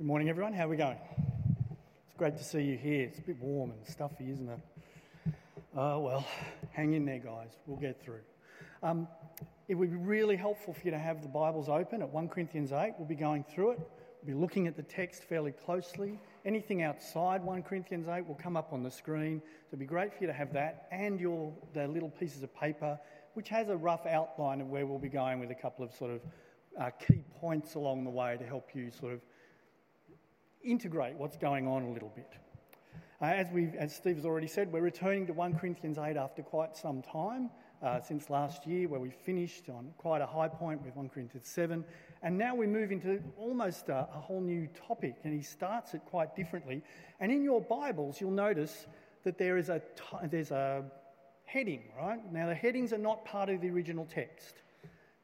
Good morning, everyone. How are we going? It's great to see you here. It's a bit warm and stuffy, isn't it? Oh, well, hang in there, guys. We'll get through. Um, it would be really helpful for you to have the Bibles open at 1 Corinthians 8. We'll be going through it. We'll be looking at the text fairly closely. Anything outside 1 Corinthians 8 will come up on the screen. So it'd be great for you to have that and your the little pieces of paper, which has a rough outline of where we'll be going with a couple of sort of uh, key points along the way to help you sort of integrate what's going on a little bit. Uh, as, we as Steve has already said, we're returning to 1 Corinthians 8 after quite some time, uh, since last year, where we finished on quite a high point with 1 Corinthians 7. And now we move into almost a, a whole new topic, and he starts it quite differently. And in your Bibles, you'll notice that there is a, there's a heading, right? Now, the headings are not part of the original text.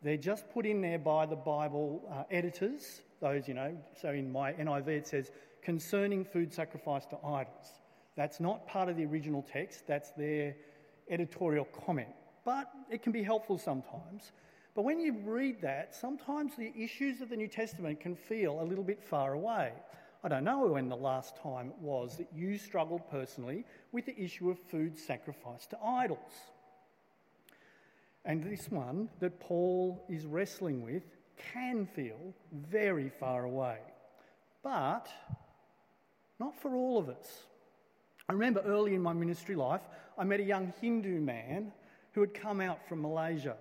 They're just put in there by the Bible uh, editors, those, you know. So in my NIV it says, concerning food sacrificed to idols. That's not part of the original text, that's their editorial comment. But it can be helpful sometimes. But when you read that, sometimes the issues of the New Testament can feel a little bit far away. I don't know when the last time it was that you struggled personally with the issue of food sacrificed to idols. And this one that Paul is wrestling with can feel very far away. But not for all of us. I remember early in my ministry life, I met a young Hindu man who had come out from Malaysia.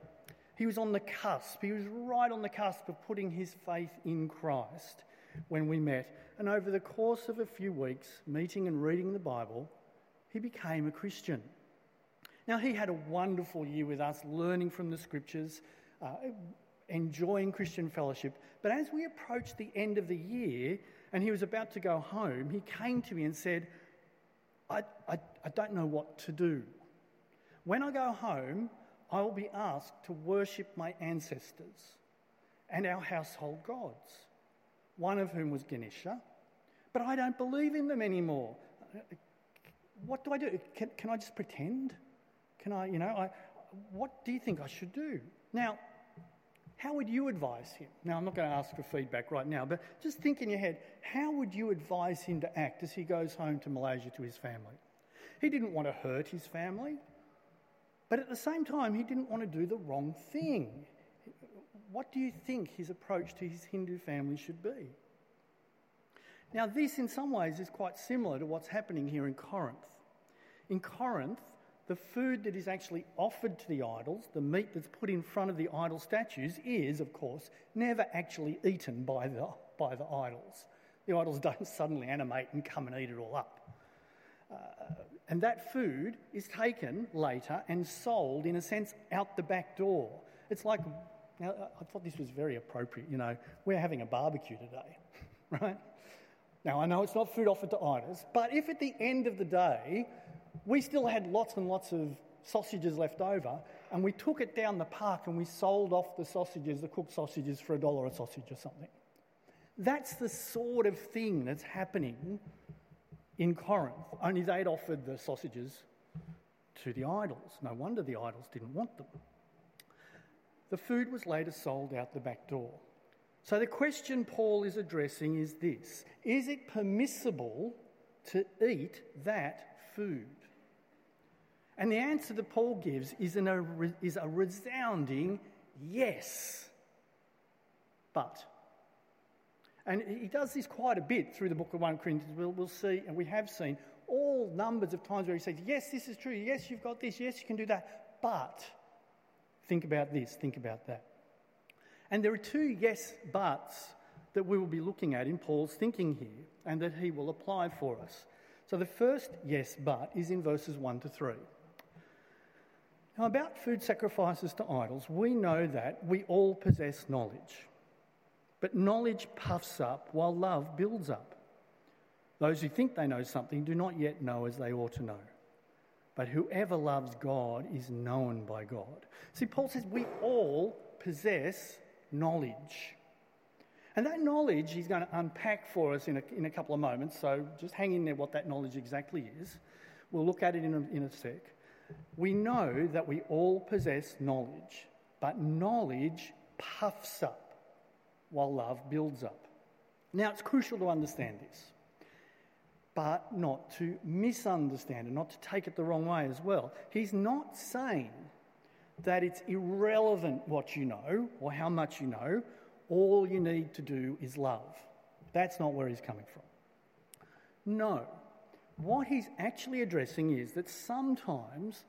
He was on the cusp, he was right on the cusp of putting his faith in Christ when we met. And over the course of a few weeks, meeting and reading the Bible, he became a Christian. Now, he had a wonderful year with us, learning from the scriptures, uh, enjoying Christian fellowship. But as we approached the end of the year and he was about to go home, he came to me and said, I, I, I don't know what to do. When I go home, I will be asked to worship my ancestors and our household gods, one of whom was Ganesha, but I don't believe in them anymore. What do I do? Can, can I just pretend? Can I, you know, I, what do you think I should do? Now, how would you advise him? Now, I'm not going to ask for feedback right now, but just think in your head how would you advise him to act as he goes home to Malaysia to his family? He didn't want to hurt his family, but at the same time, he didn't want to do the wrong thing. What do you think his approach to his Hindu family should be? Now, this in some ways is quite similar to what's happening here in Corinth. In Corinth, the food that is actually offered to the idols, the meat that's put in front of the idol statues, is, of course, never actually eaten by the, by the idols. The idols don't suddenly animate and come and eat it all up. Uh, and that food is taken later and sold, in a sense, out the back door. It's like, now, I thought this was very appropriate. You know, we're having a barbecue today, right? Now, I know it's not food offered to idols, but if at the end of the day, we still had lots and lots of sausages left over, and we took it down the park and we sold off the sausages, the cooked sausages, for a dollar a sausage or something. That's the sort of thing that's happening in Corinth, only they'd offered the sausages to the idols. No wonder the idols didn't want them. The food was later sold out the back door. So the question Paul is addressing is this Is it permissible to eat that food? And the answer that Paul gives is, a, is a resounding yes. But. And he does this quite a bit through the book of 1 Corinthians. We'll, we'll see, and we have seen all numbers of times where he says, Yes, this is true. Yes, you've got this. Yes, you can do that. But think about this, think about that. And there are two yes buts that we will be looking at in Paul's thinking here and that he will apply for us. So the first yes but is in verses 1 to 3. Now, about food sacrifices to idols, we know that we all possess knowledge. But knowledge puffs up while love builds up. Those who think they know something do not yet know as they ought to know. But whoever loves God is known by God. See, Paul says we all possess knowledge. And that knowledge he's going to unpack for us in a, in a couple of moments, so just hang in there what that knowledge exactly is. We'll look at it in a, in a sec. We know that we all possess knowledge, but knowledge puffs up while love builds up. Now, it's crucial to understand this, but not to misunderstand and not to take it the wrong way as well. He's not saying that it's irrelevant what you know or how much you know. All you need to do is love. That's not where he's coming from. No. What he's actually addressing is that sometimes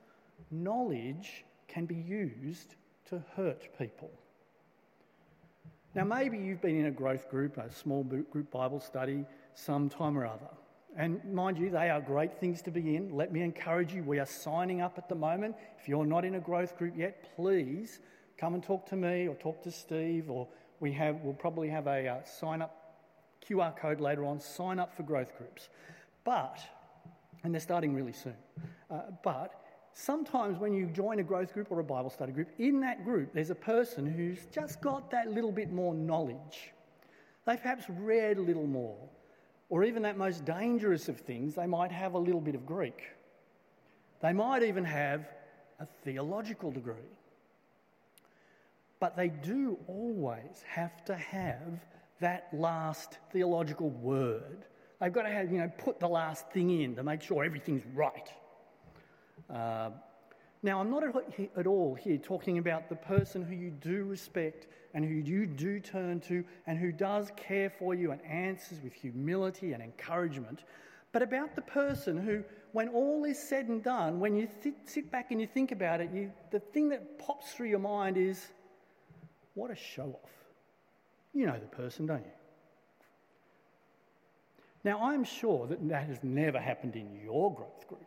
knowledge can be used to hurt people. Now, maybe you've been in a growth group, a small group Bible study, sometime or other. And mind you, they are great things to be in. Let me encourage you, we are signing up at the moment. If you're not in a growth group yet, please come and talk to me or talk to Steve, or we have, we'll probably have a uh, sign up QR code later on, sign up for growth groups. But, and they're starting really soon, uh, but sometimes when you join a growth group or a Bible study group, in that group there's a person who's just got that little bit more knowledge. They've perhaps read a little more. Or even that most dangerous of things, they might have a little bit of Greek. They might even have a theological degree. But they do always have to have that last theological word. They've got to have, you know, put the last thing in to make sure everything's right. Uh, now, I'm not at all here talking about the person who you do respect and who you do turn to and who does care for you and answers with humility and encouragement, but about the person who, when all is said and done, when you th- sit back and you think about it, you, the thing that pops through your mind is, what a show off. You know the person, don't you? Now, I'm sure that that has never happened in your growth group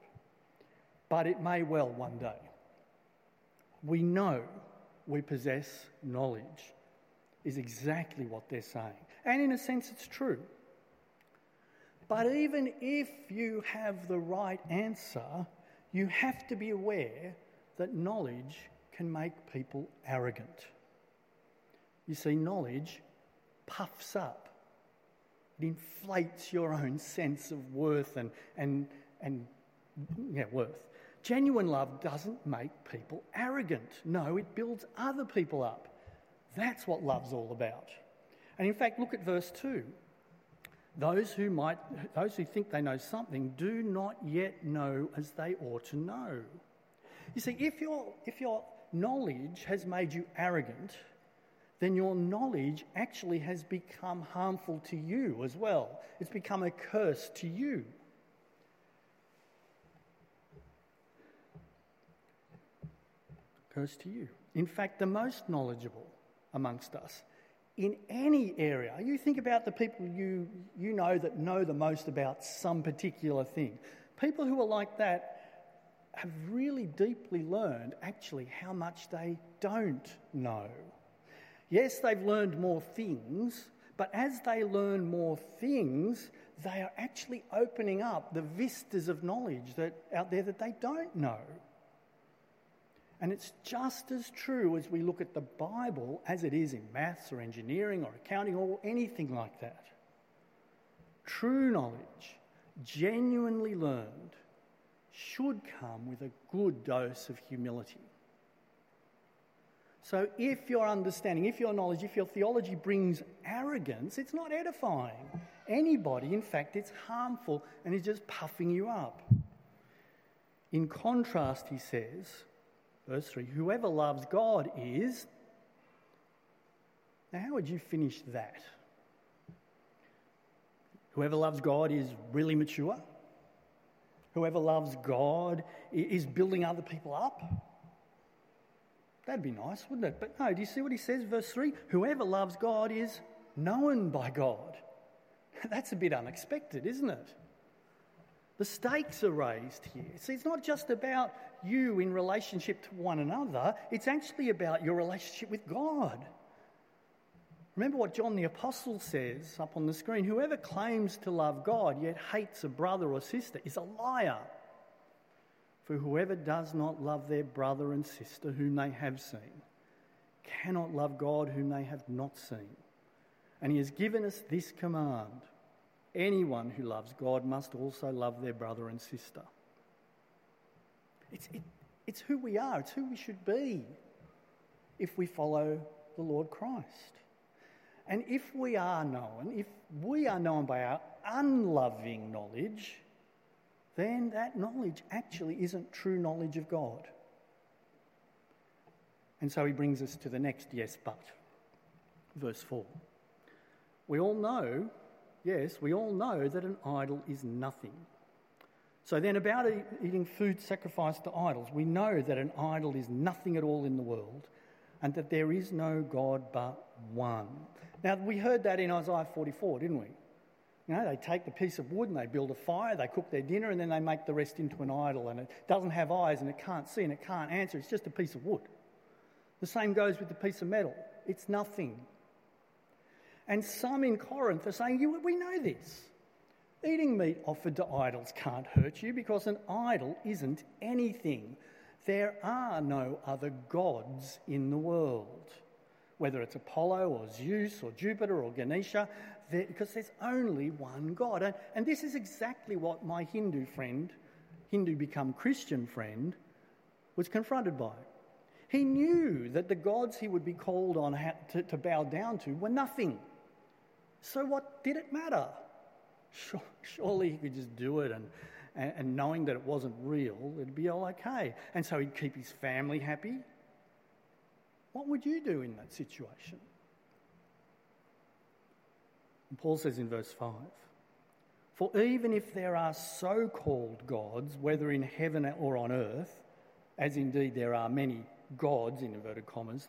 but it may well one day. We know we possess knowledge, is exactly what they're saying. And in a sense, it's true. But even if you have the right answer, you have to be aware that knowledge can make people arrogant. You see, knowledge puffs up, it inflates your own sense of worth and, and, and yeah, worth. Genuine love doesn't make people arrogant. No, it builds other people up. That's what love's all about. And in fact, look at verse 2. Those who might those who think they know something do not yet know as they ought to know. You see, if your if your knowledge has made you arrogant, then your knowledge actually has become harmful to you as well. It's become a curse to you. Curse to you. In fact, the most knowledgeable amongst us in any area. You think about the people you, you know that know the most about some particular thing. People who are like that have really deeply learned actually how much they don't know. Yes, they've learned more things, but as they learn more things, they are actually opening up the vistas of knowledge that out there that they don't know. And it's just as true as we look at the Bible as it is in maths or engineering or accounting or anything like that. True knowledge, genuinely learned, should come with a good dose of humility. So, if your understanding, if your knowledge, if your theology brings arrogance, it's not edifying anybody. In fact, it's harmful and is just puffing you up. In contrast, he says, Verse 3 Whoever loves God is. Now, how would you finish that? Whoever loves God is really mature. Whoever loves God is building other people up. That'd be nice, wouldn't it? But no, do you see what he says, verse 3? Whoever loves God is known by God. That's a bit unexpected, isn't it? The stakes are raised here. See, it's not just about you in relationship to one another, it's actually about your relationship with God. Remember what John the Apostle says up on the screen whoever claims to love God yet hates a brother or sister is a liar. For whoever does not love their brother and sister whom they have seen cannot love God whom they have not seen. And he has given us this command Anyone who loves God must also love their brother and sister. It's, it, it's who we are, it's who we should be if we follow the Lord Christ. And if we are known, if we are known by our unloving knowledge, then that knowledge actually isn't true knowledge of God. And so he brings us to the next yes, but. Verse 4. We all know, yes, we all know that an idol is nothing. So then, about eating food sacrificed to idols, we know that an idol is nothing at all in the world and that there is no God but one. Now, we heard that in Isaiah 44, didn't we? You know, they take the piece of wood and they build a fire, they cook their dinner, and then they make the rest into an idol. And it doesn't have eyes and it can't see and it can't answer. It's just a piece of wood. The same goes with the piece of metal. It's nothing. And some in Corinth are saying, We know this. Eating meat offered to idols can't hurt you because an idol isn't anything. There are no other gods in the world, whether it's Apollo or Zeus or Jupiter or Ganesha, because there's only one God. And, and this is exactly what my Hindu friend, Hindu become Christian friend, was confronted by. He knew that the gods he would be called on to, to bow down to were nothing. So, what did it matter? Surely he could just do it and, and, and knowing that it wasn't real, it'd be all okay. And so he'd keep his family happy. What would you do in that situation? And Paul says in verse 5 For even if there are so called gods, whether in heaven or on earth, as indeed there are many gods, in inverted commas,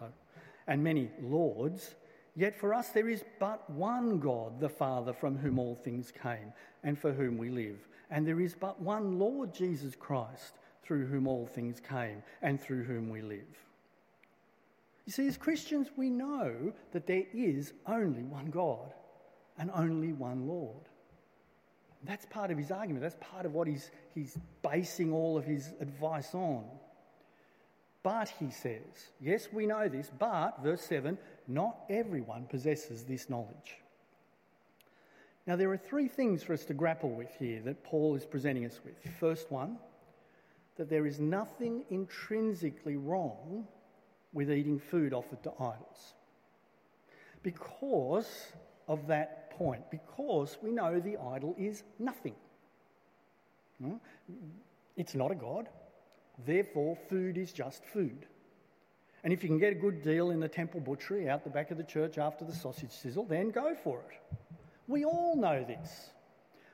and many lords, yet for us there is but one God, the Father, from whom all things came and for whom we live. And there is but one Lord Jesus Christ, through whom all things came and through whom we live. You see, as Christians, we know that there is only one God and only one Lord. That's part of his argument. That's part of what he's, he's basing all of his advice on. But, he says, yes, we know this, but, verse 7, not everyone possesses this knowledge. Now, there are three things for us to grapple with here that Paul is presenting us with. First one, that there is nothing intrinsically wrong with eating food offered to idols. Because of that point, because we know the idol is nothing. Hmm? It's not a God, Therefore, food is just food. And if you can get a good deal in the temple butchery out the back of the church after the sausage sizzle, then go for it. We all know this.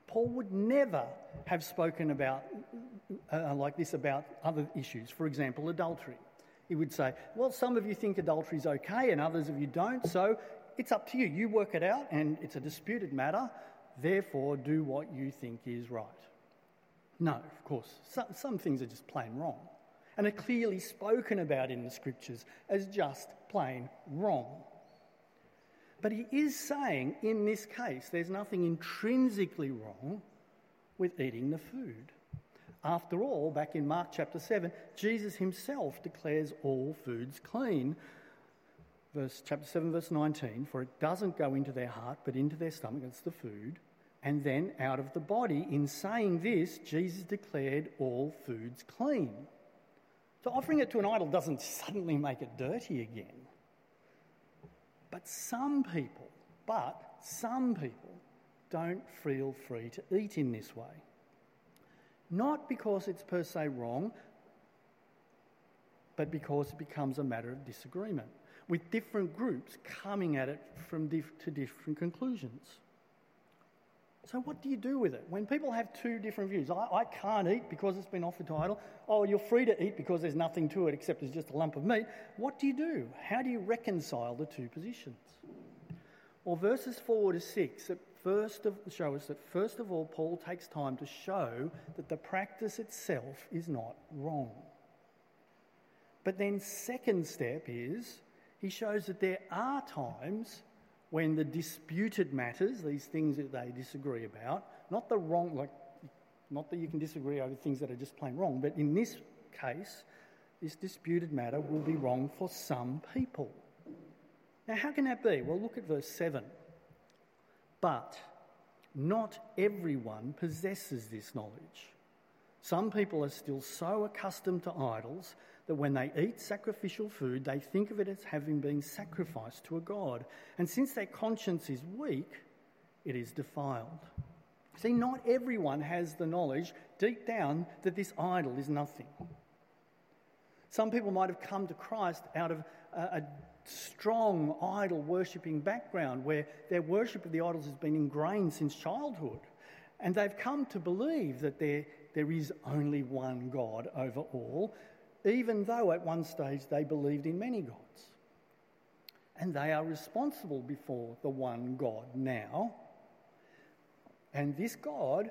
Paul would never have spoken about uh, like this about other issues, for example, adultery. He would say, Well, some of you think adultery is okay and others of you don't, so it's up to you. You work it out and it's a disputed matter, therefore, do what you think is right. No, of course. Some, some things are just plain wrong and are clearly spoken about in the scriptures as just plain wrong. But he is saying in this case there's nothing intrinsically wrong with eating the food. After all, back in Mark chapter 7, Jesus himself declares all foods clean. Verse, chapter 7, verse 19 For it doesn't go into their heart, but into their stomach, it's the food, and then out of the body. In saying this, Jesus declared all foods clean. So offering it to an idol doesn't suddenly make it dirty again. But some people, but some people don't feel free to eat in this way. Not because it's per se wrong, but because it becomes a matter of disagreement, with different groups coming at it from diff- to different conclusions. So, what do you do with it? When people have two different views, I, I, can't eat because it's been offered to idol. Oh, you're free to eat because there's nothing to it except it's just a lump of meat. What do you do? How do you reconcile the two positions? Well, verses 4 to 6 first of, show us that, first of all, Paul takes time to show that the practice itself is not wrong. But then, second step is he shows that there are times when the disputed matters, these things that they disagree about, not the wrong, like, not that you can disagree over things that are just plain wrong, but in this case, this disputed matter will be wrong for some people. Now, how can that be? Well, look at verse 7. But not everyone possesses this knowledge. Some people are still so accustomed to idols that when they eat sacrificial food, they think of it as having been sacrificed to a god. And since their conscience is weak, it is defiled. See, not everyone has the knowledge deep down that this idol is nothing. Some people might have come to Christ out of a, a strong idol worshipping background where their worship of the idols has been ingrained since childhood. And they've come to believe that there, there is only one God over all, even though at one stage they believed in many gods. And they are responsible before the one God now. And this God,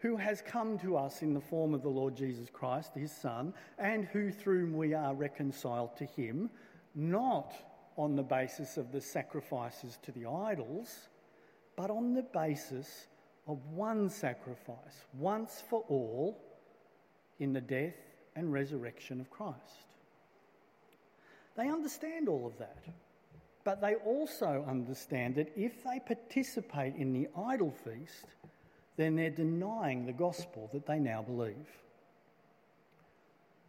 who has come to us in the form of the Lord Jesus Christ, his Son, and who through whom we are reconciled to him, not on the basis of the sacrifices to the idols, but on the basis of one sacrifice, once for all, in the death and resurrection of Christ. They understand all of that, but they also understand that if they participate in the idol feast, then they're denying the gospel that they now believe.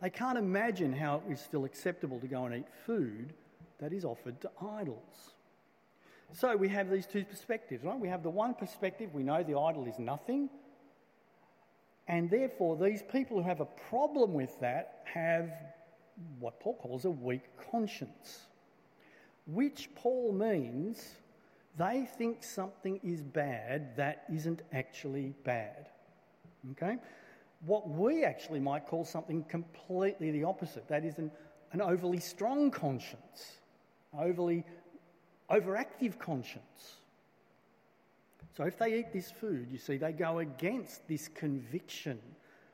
They can't imagine how it is still acceptable to go and eat food that is offered to idols. So we have these two perspectives, right? We have the one perspective, we know the idol is nothing, and therefore these people who have a problem with that have what Paul calls a weak conscience, which Paul means they think something is bad that isn't actually bad. Okay? What we actually might call something completely the opposite. That is an, an overly strong conscience, overly overactive conscience. So if they eat this food, you see, they go against this conviction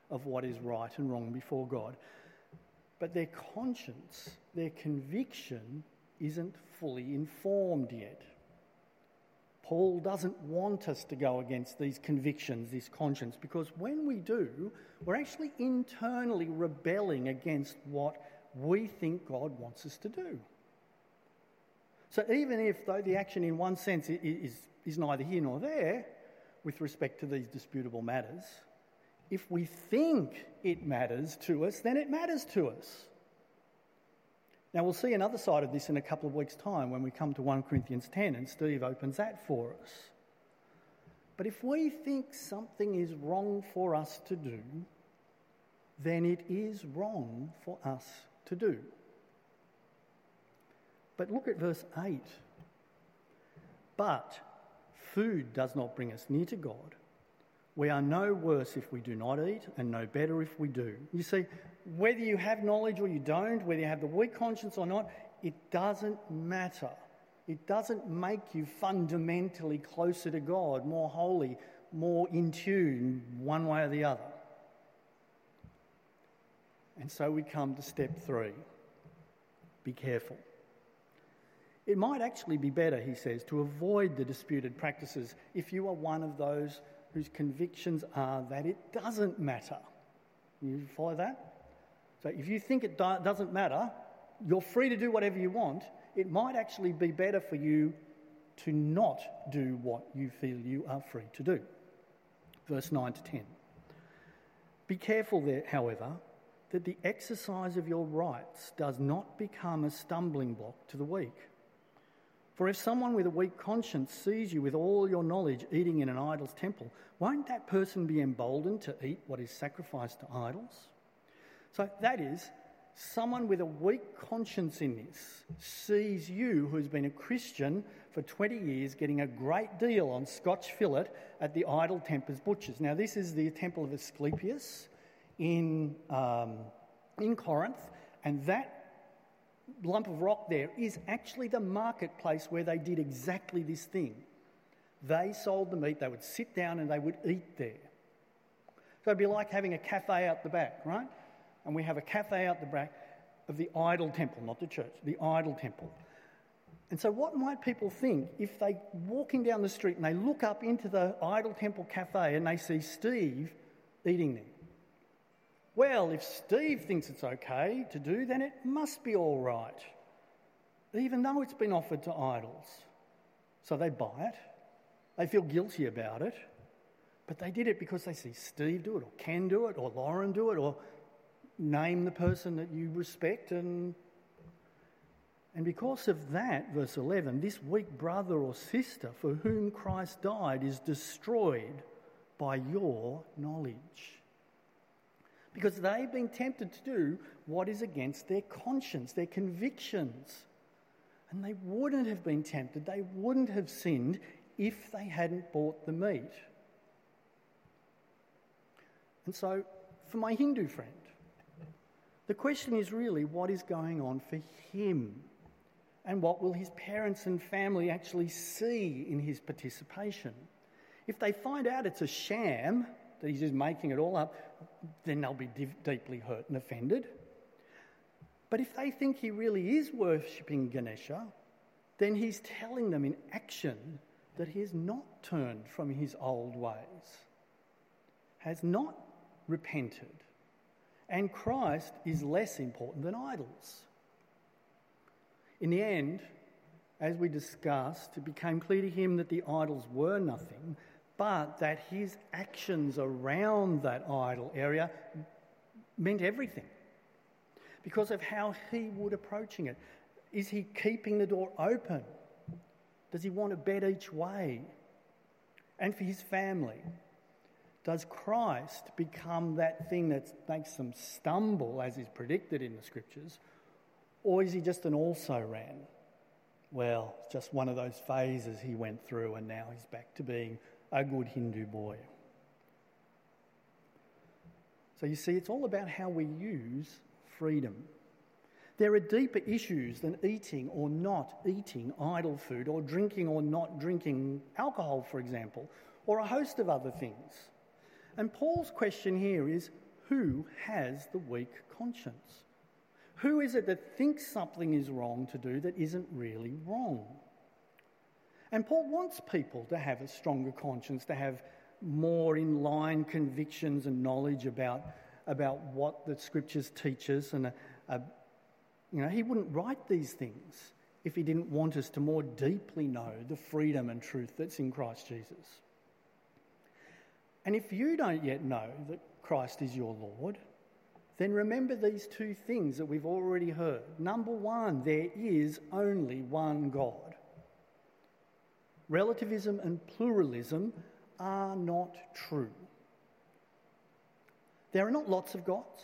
of what is right and wrong before God. But their conscience, their conviction, isn't fully informed yet. Paul doesn't want us to go against these convictions, this conscience, because when we do, we're actually internally rebelling against what we think God wants us to do. So even if, though the action in one sense is, is neither here nor there with respect to these disputable matters, if we think it matters to us, then it matters to us. Now, we'll see another side of this in a couple of weeks' time when we come to 1 Corinthians 10 and Steve opens that for us. But if we think something is wrong for us to do, then it is wrong for us to do. But look at verse 8. But food does not bring us near to God. We are no worse if we do not eat, and no better if we do. You see, whether you have knowledge or you don't, whether you have the weak conscience or not, it doesn't matter. It doesn't make you fundamentally closer to God, more holy, more in tune, one way or the other. And so we come to step three be careful. It might actually be better, he says, to avoid the disputed practices if you are one of those whose convictions are that it doesn't matter. You follow that? So if you think it do- doesn't matter, you're free to do whatever you want. It might actually be better for you to not do what you feel you are free to do. Verse 9 to 10. Be careful there, however, that the exercise of your rights does not become a stumbling block to the weak. For if someone with a weak conscience sees you with all your knowledge eating in an idol's temple, won't that person be emboldened to eat what is sacrificed to idols? So that is, someone with a weak conscience in this sees you, who's been a Christian for 20 years, getting a great deal on Scotch fillet at the Idol Tempers Butchers. Now, this is the temple of Asclepius in, um, in Corinth, and that lump of rock there is actually the marketplace where they did exactly this thing. They sold the meat, they would sit down and they would eat there. So it'd be like having a cafe out the back, right? And we have a cafe out the back of the idol temple, not the church, the idol temple. And so, what might people think if they walking down the street and they look up into the idol temple cafe and they see Steve eating there? Well, if Steve thinks it's okay to do, then it must be all right, even though it's been offered to idols. So they buy it, they feel guilty about it, but they did it because they see Steve do it, or Ken do it, or Lauren do it, or name the person that you respect and and because of that, verse 11, this weak brother or sister for whom Christ died is destroyed by your knowledge. Because they've been tempted to do what is against their conscience, their convictions. And they wouldn't have been tempted, they wouldn't have sinned if they hadn't bought the meat. And so, for my Hindu friend, the question is really what is going on for him? And what will his parents and family actually see in his participation? If they find out it's a sham, that he's just making it all up, then they'll be div- deeply hurt and offended. But if they think he really is worshipping Ganesha, then he's telling them in action that he has not turned from his old ways, has not repented, and Christ is less important than idols. In the end, as we discussed, it became clear to him that the idols were nothing, but that his actions around that idol area meant everything because of how he would approaching it. Is he keeping the door open? Does he want a bed each way? And for his family, does Christ become that thing that makes them stumble, as is predicted in the scriptures, or is he just an also ran? Well, just one of those phases he went through, and now he's back to being a good Hindu boy. So you see, it's all about how we use freedom. There are deeper issues than eating or not eating idol food, or drinking or not drinking alcohol, for example, or a host of other things. And Paul's question here is who has the weak conscience? Who is it that thinks something is wrong to do that isn't really wrong? And Paul wants people to have a stronger conscience, to have more in line convictions and knowledge about, about what the scriptures teach us. And, a, a, you know, he wouldn't write these things if he didn't want us to more deeply know the freedom and truth that's in Christ Jesus. And if you don't yet know that Christ is your Lord, then remember these two things that we've already heard. Number one, there is only one God. Relativism and pluralism are not true. There are not lots of gods,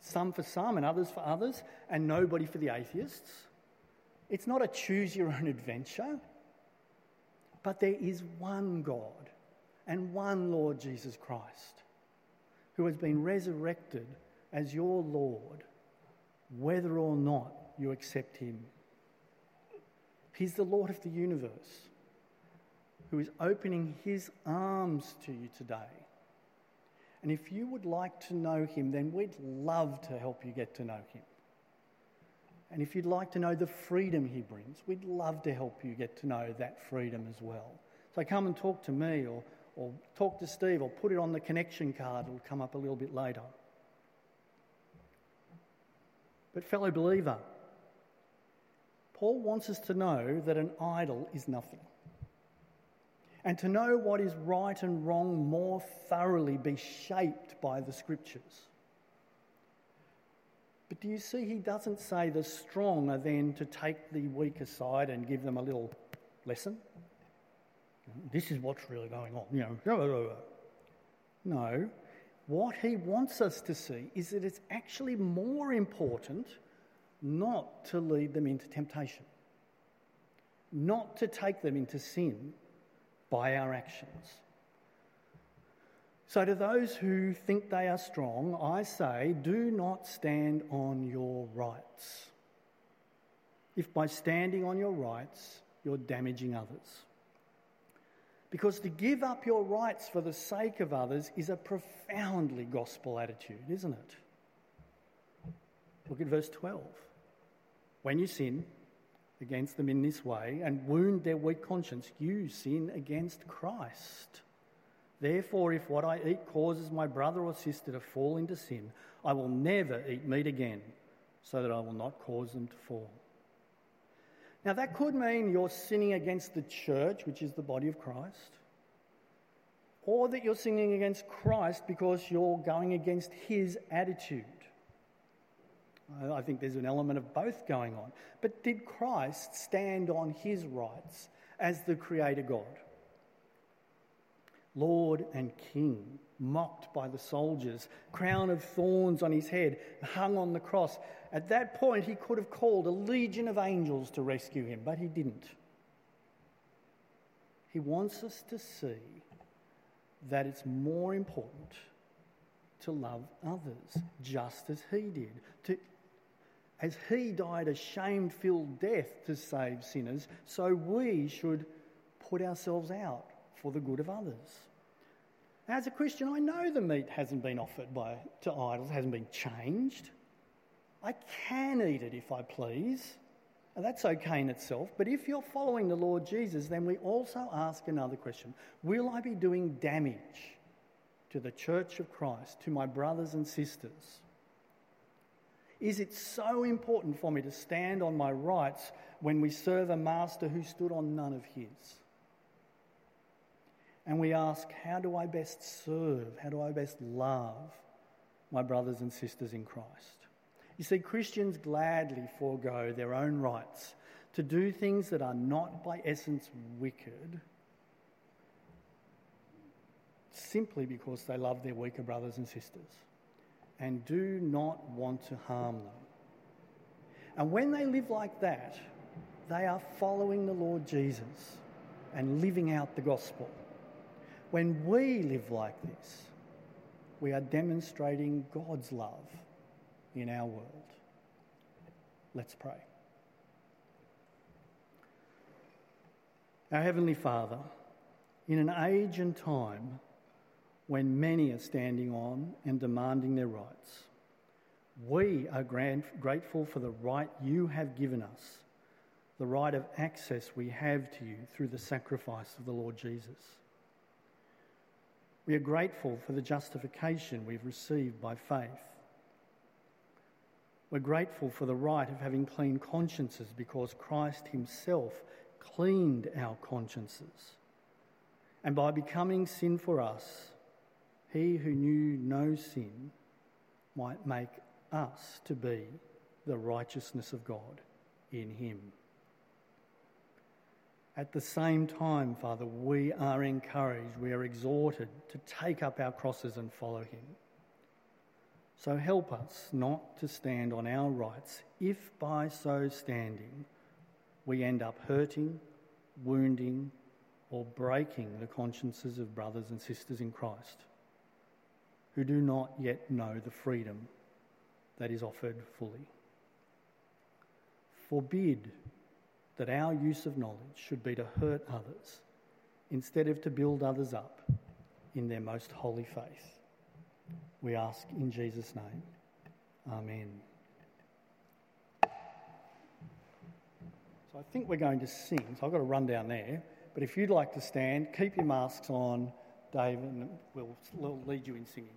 some for some and others for others, and nobody for the atheists. It's not a choose your own adventure, but there is one God and one Lord Jesus Christ who has been resurrected as your Lord, whether or not you accept Him. He's the Lord of the universe who is opening His arms to you today. And if you would like to know Him, then we'd love to help you get to know Him. And if you'd like to know the freedom He brings, we'd love to help you get to know that freedom as well. So come and talk to me or, or talk to Steve or put it on the connection card. It'll come up a little bit later. But, fellow believer, Paul wants us to know that an idol is nothing. And to know what is right and wrong more thoroughly, be shaped by the scriptures. But do you see, he doesn't say the strong are then to take the weak aside and give them a little lesson? This is what's really going on, you know. No, what he wants us to see is that it's actually more important not to lead them into temptation, not to take them into sin by our actions. So, to those who think they are strong, I say, do not stand on your rights. If by standing on your rights, you're damaging others. Because to give up your rights for the sake of others is a profoundly gospel attitude, isn't it? Look at verse 12. When you sin against them in this way and wound their weak conscience, you sin against Christ. Therefore, if what I eat causes my brother or sister to fall into sin, I will never eat meat again, so that I will not cause them to fall. Now, that could mean you're sinning against the church, which is the body of Christ, or that you're sinning against Christ because you're going against his attitude. I think there's an element of both going on. But did Christ stand on his rights as the Creator God? Lord and King, mocked by the soldiers, crown of thorns on his head, hung on the cross. At that point, he could have called a legion of angels to rescue him, but he didn't. He wants us to see that it's more important to love others just as he did. To, as he died a shame filled death to save sinners, so we should put ourselves out for the good of others. As a Christian, I know the meat hasn't been offered by, to idols, hasn't been changed. I can eat it if I please. And that's okay in itself. But if you're following the Lord Jesus, then we also ask another question Will I be doing damage to the church of Christ, to my brothers and sisters? Is it so important for me to stand on my rights when we serve a master who stood on none of his? And we ask, how do I best serve? How do I best love my brothers and sisters in Christ? You see, Christians gladly forego their own rights to do things that are not by essence wicked simply because they love their weaker brothers and sisters and do not want to harm them. And when they live like that, they are following the Lord Jesus and living out the gospel. When we live like this, we are demonstrating God's love in our world. Let's pray. Our Heavenly Father, in an age and time when many are standing on and demanding their rights, we are grateful for the right you have given us, the right of access we have to you through the sacrifice of the Lord Jesus. We are grateful for the justification we've received by faith we're grateful for the right of having clean consciences because Christ Himself cleaned our consciences. And by becoming sin for us, He who knew no sin might make us to be the righteousness of God in Him. At the same time, Father, we are encouraged, we are exhorted to take up our crosses and follow Him. So help us not to stand on our rights if by so standing we end up hurting, wounding, or breaking the consciences of brothers and sisters in Christ who do not yet know the freedom that is offered fully. Forbid that our use of knowledge should be to hurt others instead of to build others up in their most holy faith. We ask in Jesus' name. Amen. So I think we're going to sing. So I've got to run down there. But if you'd like to stand, keep your masks on, Dave, and we'll, lead you in singing.